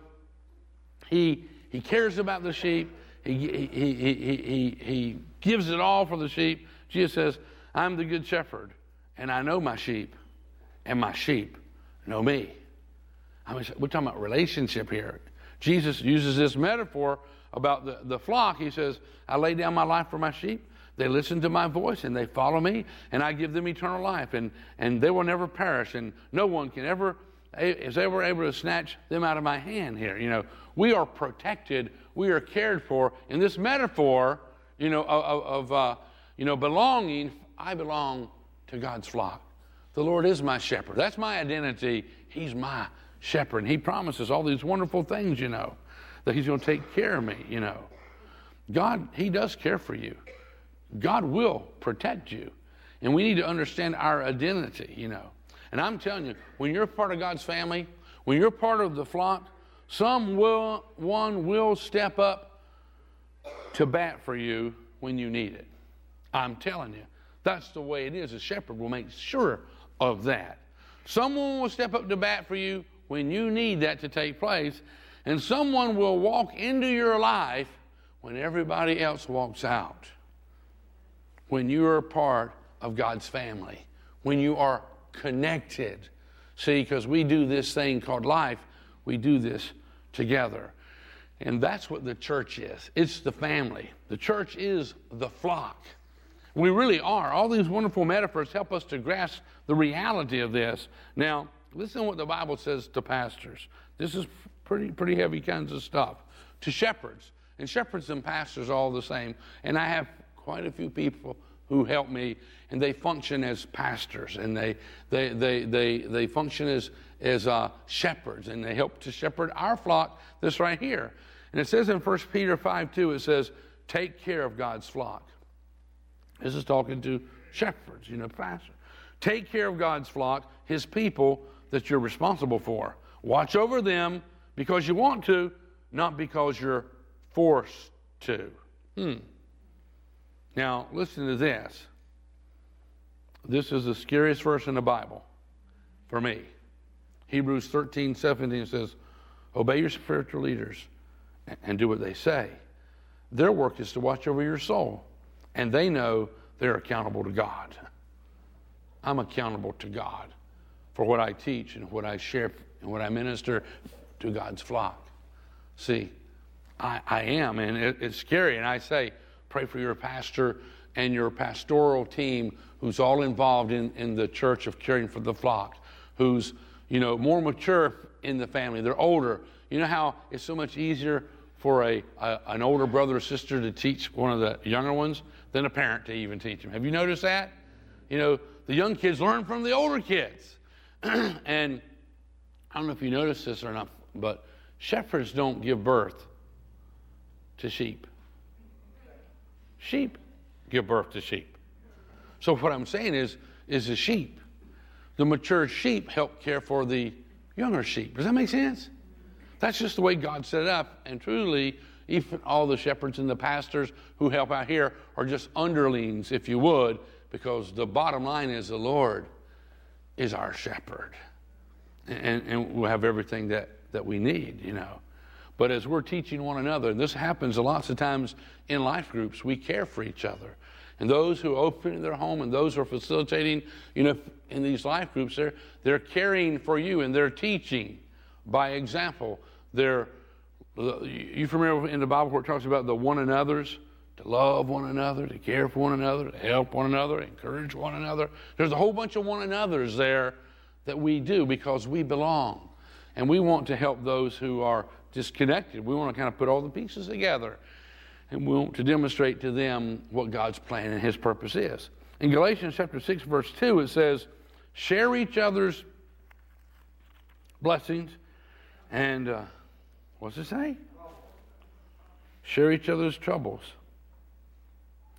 he he cares about the sheep. He he he he he, he gives it all for the sheep. Jesus says, "I'm the good shepherd, and I know my sheep, and my sheep know me." I mean, we're talking about relationship here. Jesus uses this metaphor about the, the flock. He says, I lay down my life for my sheep. They listen to my voice and they follow me, and I give them eternal life, and, and they will never perish, and no one can ever is ever able to snatch them out of my hand here. You know, we are protected, we are cared for. In this metaphor, you know, of, of uh, you know, belonging, I belong to God's flock. The Lord is my shepherd. That's my identity. He's my shepherd. And He promises all these wonderful things, you know, that He's going to take care of me, you know. God, He does care for you. God will protect you. And we need to understand our identity, you know. And I'm telling you, when you're part of God's family, when you're part of the flock, some will, one will step up to bat for you when you need it. I'm telling you, that's the way it is. A shepherd will make sure of that. Someone will step up to bat for you when you need that to take place, and someone will walk into your life when everybody else walks out when you are part of God's family, when you are connected. See, because we do this thing called life, we do this together. And that's what the church is it's the family. The church is the flock. We really are. All these wonderful metaphors help us to grasp the reality of this. Now, listen to what the Bible says to pastors. This is pretty, pretty heavy kinds of stuff. To shepherds. And shepherds and pastors are all the same. And I have quite a few people who help me, and they function as pastors, and they, they, they, they, they function as, as uh, shepherds, and they help to shepherd our flock, this right here. And it says in 1 Peter 5 2, it says, Take care of God's flock. This is talking to shepherds, you know, pastors. Take care of God's flock, his people that you're responsible for. Watch over them because you want to, not because you're forced to. Hmm. Now, listen to this. This is the scariest verse in the Bible for me. Hebrews 13, 17 says, Obey your spiritual leaders and do what they say. Their work is to watch over your soul, and they know they're accountable to God. I'm accountable to God for what I teach and what I share and what I minister to God's flock. See, I, I am, and it, it's scary. And I say, pray for your pastor and your pastoral team who's all involved in, in the church of caring for the flock, who's, you know, more mature in the family. They're older. You know how it's so much easier for a, a, an older brother or sister to teach one of the younger ones than a parent to even teach them. Have you noticed that? You know, the young kids learn from the older kids. and I don't know if you noticed this or not, but shepherds don't give birth to sheep. Sheep give birth to sheep. So what I'm saying is, is the sheep, the mature sheep help care for the younger sheep. Does that make sense? That's just the way God set it up. And truly, even all the shepherds and the pastors who help out here are just underlings, if you would, because the bottom line is the Lord is our shepherd. And, and we'll have everything that, that we need, you know. But as we're teaching one another, and this happens lots of times in life groups, we care for each other. And those who open their home and those who are facilitating, you know, in these life groups, they're, they're caring for you and they're teaching by example. They're, you familiar in the Bible where it talks about the one another's? To love one another, to care for one another, to help one another, encourage one another. There's a whole bunch of one another's there that we do because we belong. And we want to help those who are disconnected. We want to kind of put all the pieces together and we want to demonstrate to them what God's plan and His purpose is. In Galatians chapter 6, verse 2, it says, Share each other's blessings and, uh, what's it say? Share each other's troubles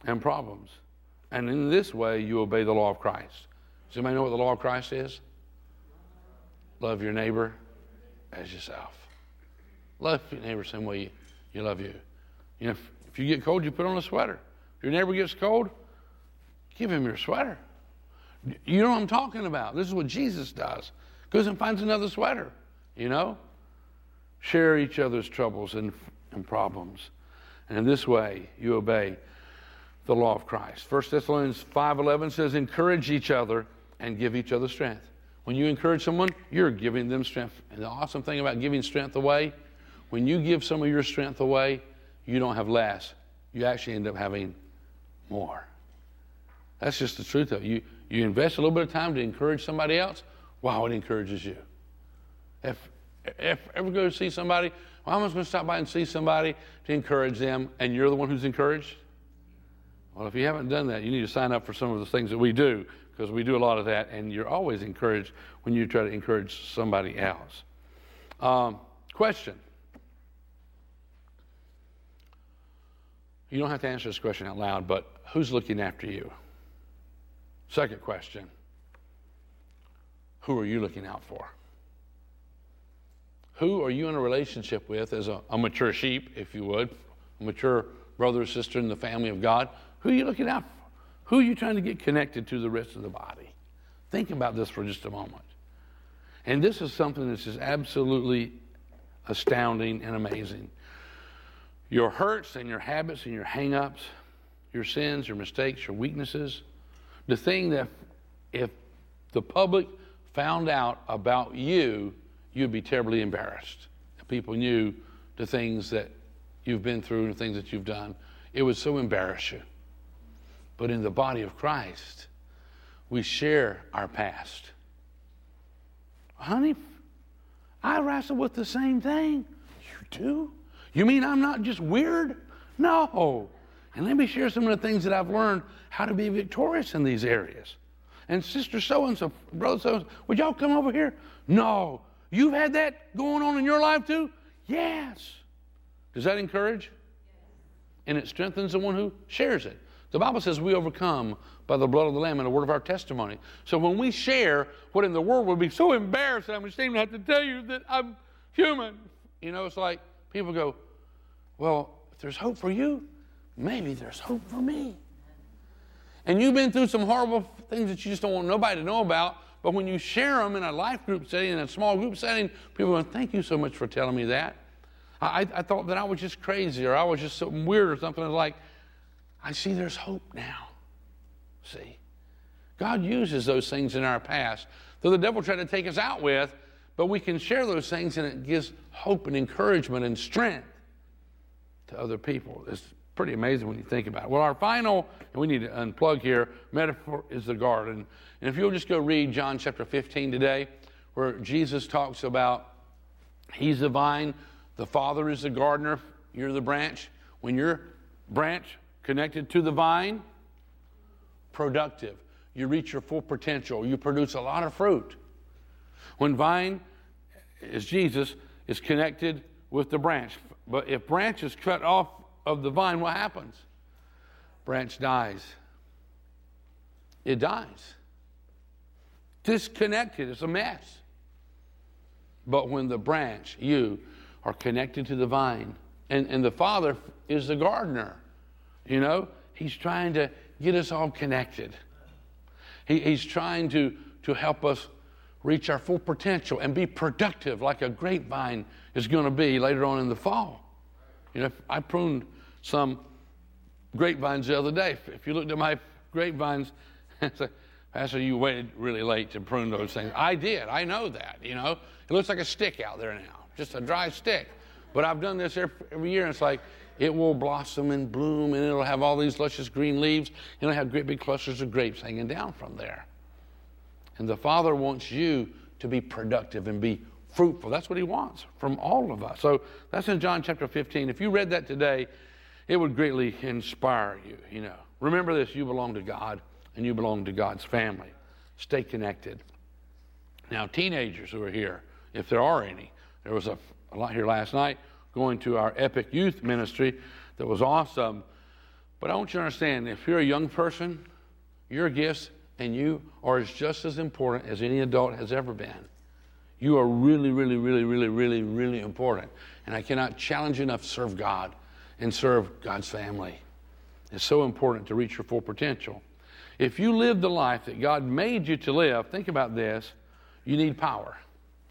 and problems. And in this way, you obey the law of Christ. Does anybody know what the law of Christ is? Love your neighbor as yourself. Love your neighbor the same way you, you love you. You know, if, if you get cold, you put on a sweater. If your neighbor gets cold, give him your sweater. You know what I'm talking about. This is what Jesus does. Goes and finds another sweater, you know? Share each other's troubles and, and problems. And in this way, you obey the law of Christ. 1 Thessalonians 5.11 says, encourage each other and give each other strength. When you encourage someone, you're giving them strength. And the awesome thing about giving strength away when you give some of your strength away, you don't have less. You actually end up having more. That's just the truth of it. You, you invest a little bit of time to encourage somebody else, wow, it encourages you. If, if ever go to see somebody, well, I'm just going to stop by and see somebody to encourage them, and you're the one who's encouraged? Well, if you haven't done that, you need to sign up for some of the things that we do because we do a lot of that, and you're always encouraged when you try to encourage somebody else. Um, question. You don't have to answer this question out loud, but who's looking after you? Second question Who are you looking out for? Who are you in a relationship with as a, a mature sheep, if you would, a mature brother or sister in the family of God? Who are you looking out for? Who are you trying to get connected to the rest of the body? Think about this for just a moment. And this is something that's just absolutely astounding and amazing. Your hurts and your habits and your hang-ups, your sins, your mistakes, your weaknesses, the thing that if the public found out about you, you'd be terribly embarrassed. If people knew the things that you've been through and the things that you've done, it would so embarrass you. But in the body of Christ, we share our past. Honey, I wrestle with the same thing. You do? You mean I'm not just weird? No. And let me share some of the things that I've learned how to be victorious in these areas. And sister so and so, brother so and so, would y'all come over here? No. You've had that going on in your life too? Yes. Does that encourage? And it strengthens the one who shares it. The Bible says we overcome by the blood of the Lamb and the word of our testimony. So when we share what in the world would be so embarrassed, I'm ashamed to have to tell you that I'm human. You know, it's like people go, Well, if there's hope for you, maybe there's hope for me. And you've been through some horrible things that you just don't want nobody to know about. But when you share them in a life group setting, in a small group setting, people go, Thank you so much for telling me that. I, I thought that I was just crazy or I was just something weird or something. Like, I see there's hope now. See? God uses those things in our past, though the devil tried to take us out with, but we can share those things and it gives hope and encouragement and strength to other people. It's pretty amazing when you think about it. Well, our final, and we need to unplug here, metaphor is the garden. And if you'll just go read John chapter 15 today, where Jesus talks about He's the vine, the Father is the gardener, you're the branch. When your branch connected to the vine, productive. You reach your full potential. You produce a lot of fruit. When vine is Jesus, is connected with the branch. But if branch is cut off of the vine, what happens? Branch dies. It dies. Disconnected, it's a mess. But when the branch, you, are connected to the vine, and, and the Father is the gardener, you know, he's trying to get us all connected. He, he's trying to, to help us reach our full potential and be productive like a grapevine is going to be later on in the fall. You know, I pruned some grapevines the other day. If you looked at my grapevines, Pastor, you waited really late to prune those things. I did. I know that. You know, it looks like a stick out there now, just a dry stick. But I've done this every, every year, and it's like it will blossom and bloom and it'll have all these luscious green leaves and it'll have great big clusters of grapes hanging down from there. And the Father wants you to be productive and be fruitful. That's what He wants from all of us. So that's in John chapter 15. If you read that today, it would greatly inspire you, you know. Remember this you belong to God and you belong to God's family. Stay connected. Now, teenagers who are here, if there are any, there was a, a lot here last night going to our Epic Youth Ministry that was awesome. But I want you to understand if you're a young person, your gifts and you are just as important as any adult has ever been. You are really, really, really, really, really, really important. And I cannot challenge enough to serve God and serve God's family. It's so important to reach your full potential. If you live the life that God made you to live, think about this you need power.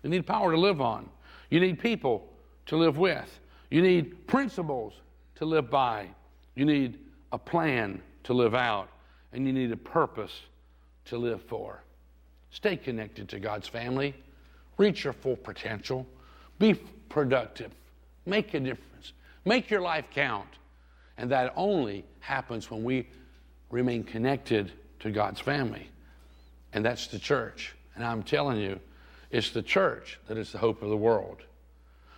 You need power to live on. You need people to live with. You need principles to live by. You need a plan to live out. And you need a purpose to live for. Stay connected to God's family. Reach your full potential. Be productive. Make a difference. Make your life count. And that only happens when we remain connected to God's family. And that's the church. And I'm telling you, it's the church that is the hope of the world.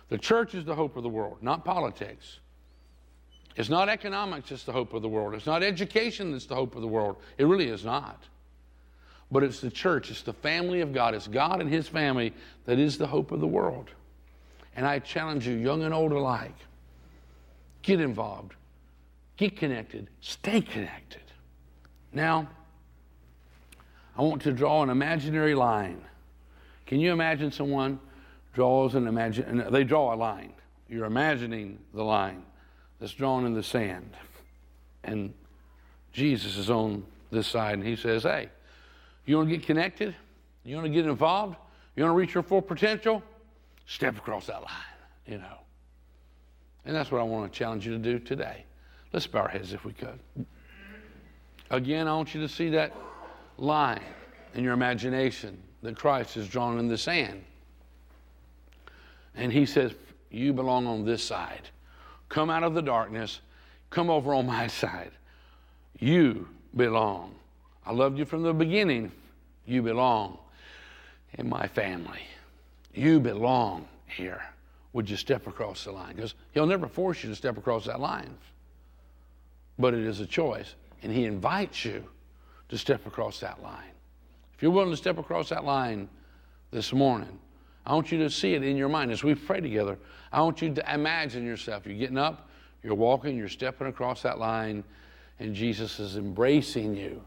The church is the hope of the world, not politics. It's not economics that's the hope of the world. It's not education that's the hope of the world. It really is not. But it's the church, it's the family of God, it's God and His family that is the hope of the world. And I challenge you, young and old alike, get involved, get connected, stay connected. Now, I want to draw an imaginary line. Can you imagine someone draws an imagine they draw a line. You're imagining the line that's drawn in the sand. And Jesus is on this side and he says, Hey, you want to get connected? You want to get involved? You want to reach your full potential? Step across that line, you know. And that's what I want to challenge you to do today. Let's bow our heads if we could. Again, I want you to see that line in your imagination that Christ has drawn in the sand. And he says, You belong on this side. Come out of the darkness, come over on my side. You belong. I loved you from the beginning. You belong in my family. You belong here. Would you step across the line? Because he'll never force you to step across that line. But it is a choice. And he invites you to step across that line. If you're willing to step across that line this morning, I want you to see it in your mind as we pray together. I want you to imagine yourself. You're getting up, you're walking, you're stepping across that line, and Jesus is embracing you.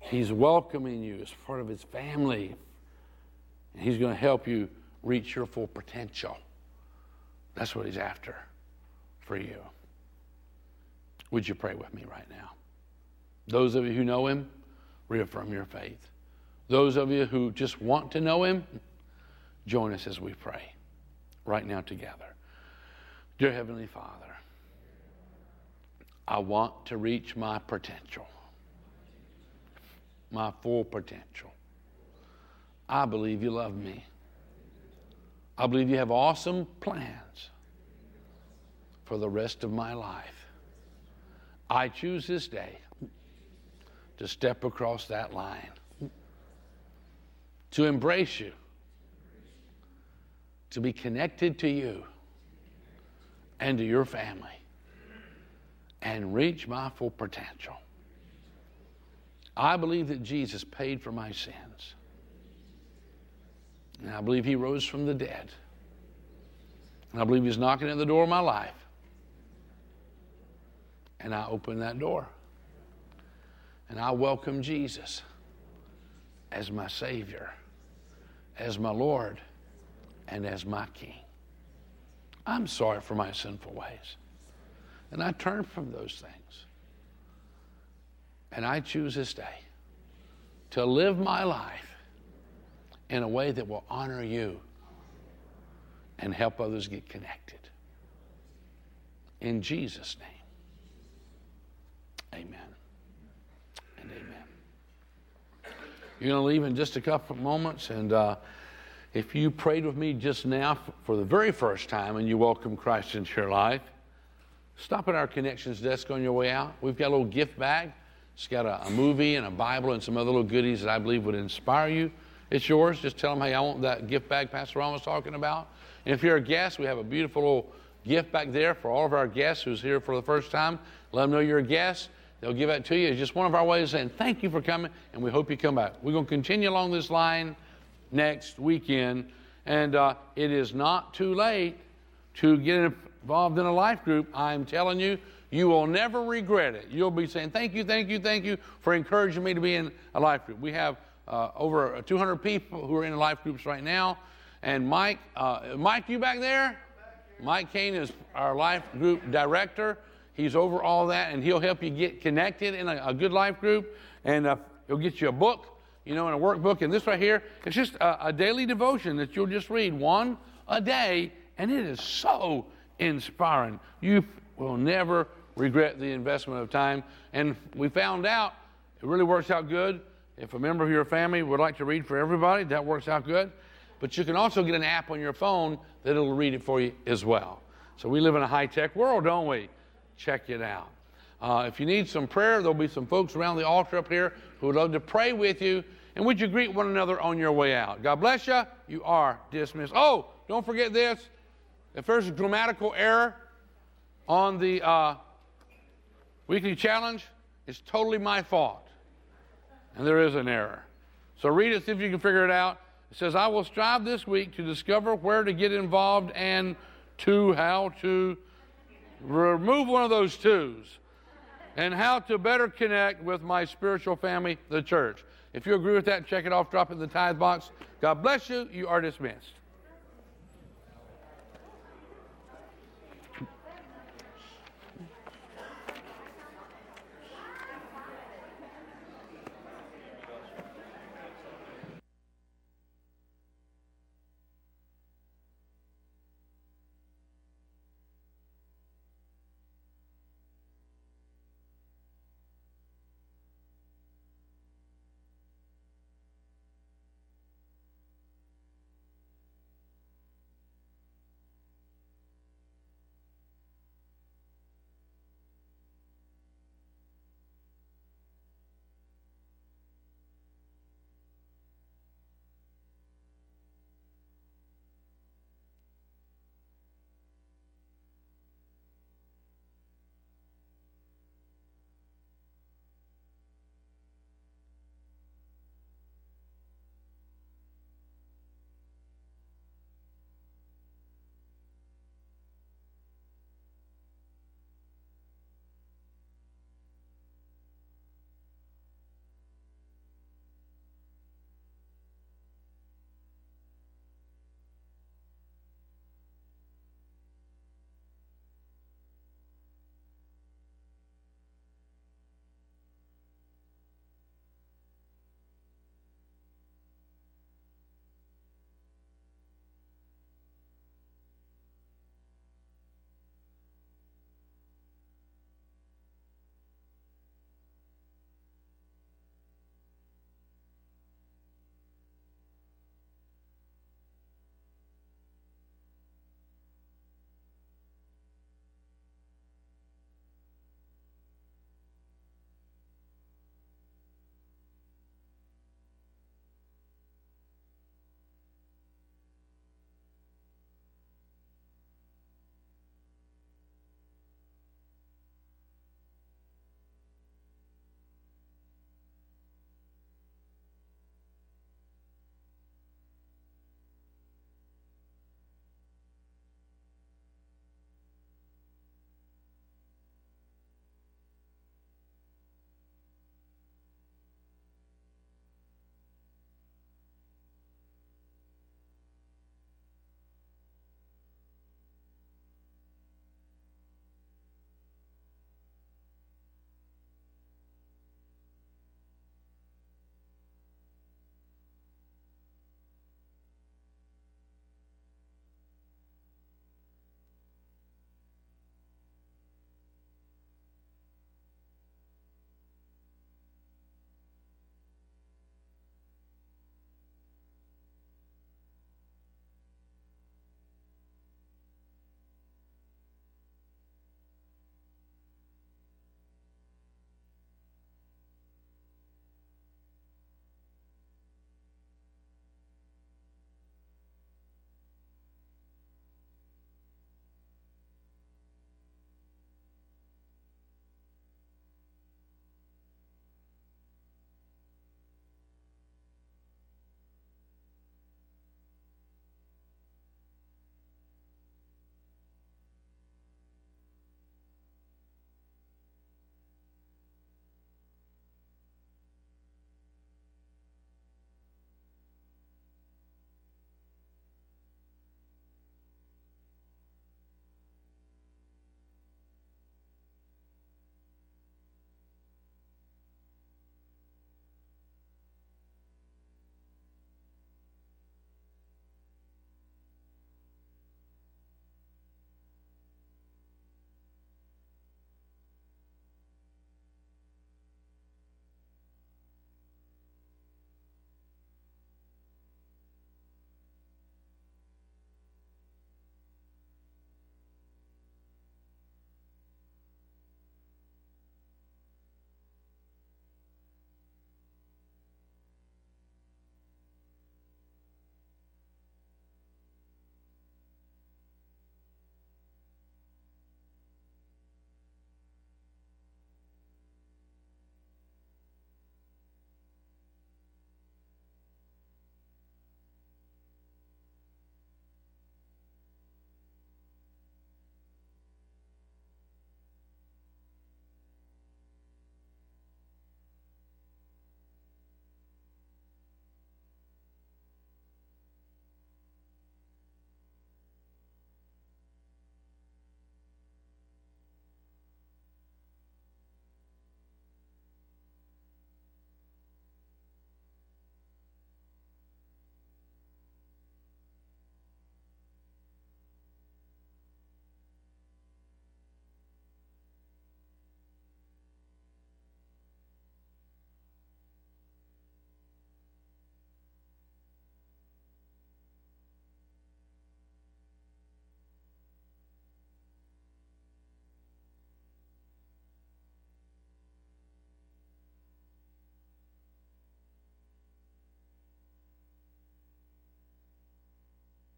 He's welcoming you as part of his family. And he's going to help you reach your full potential. That's what he's after for you. Would you pray with me right now? Those of you who know him, reaffirm your faith. Those of you who just want to know him, Join us as we pray right now together. Dear Heavenly Father, I want to reach my potential, my full potential. I believe you love me. I believe you have awesome plans for the rest of my life. I choose this day to step across that line, to embrace you to be connected to you and to your family and reach my full potential. I believe that Jesus paid for my sins. And I believe he rose from the dead. And I believe he's knocking at the door of my life. And I open that door. And I welcome Jesus as my Savior, as my Lord, and as my King. I'm sorry for my sinful ways. And I turn from those things. And I choose this day to live my life in a way that will honor you and help others get connected. In Jesus' name, amen and amen. You're going to leave in just a couple of moments, and uh, if you prayed with me just now for the very first time and you welcome Christ into your life, stop at our connections desk on your way out. We've got a little gift bag. It's got a, a, movie and a Bible and some other little goodies that I believe would inspire you. It's yours. Just tell them, hey, I want that gift bag Pastor Ron was talking about. And if you're a guest, we have a beautiful little gift back there for all of our guests who's here for the first time. Let them know you're a guest. They'll give that to you. It's just one of our ways of saying thank you for coming, and we hope you come back. We're going to continue along this line next weekend. And uh, it is not too late to get involved in a life group. I'm telling you, you will never regret it. You'll be saying, Thank you, thank you, thank you for encouraging me to be in a life group. We have uh, over 200 people who are in life groups right now. And Mike, uh, Mike, you back there? Mike Kane is our life group director. He's over all that, and he'll help you get connected in a, a good life group. And uh, he'll get you a book you know, in a workbook. And this right here, it's just a, a daily devotion that you'll just read one a day, and it is so inspiring. You will never regret the investment of time. And we found out it really works out good. If a member of your family would like to read for everybody, that works out good. but you can also get an app on your phone that'll read it for you as well. So we live in a high tech world, don't we? Check it out. Uh, if you need some prayer, there'll be some folks around the altar up here who would love to pray with you. And would you greet one another on your way out? God bless you. You are dismissed. Oh, don't forget this. If there's a grammatical error on the uh, weekly challenge, it's totally my fault. And there is an error. So read it, see if you can figure it out. It says, I will strive this week to discover where to get involved and to how to remove one of those twos and how to better connect with my spiritual family, the church. If you agree with that, check it off, drop it in the tithe box. God bless you. You are dismissed.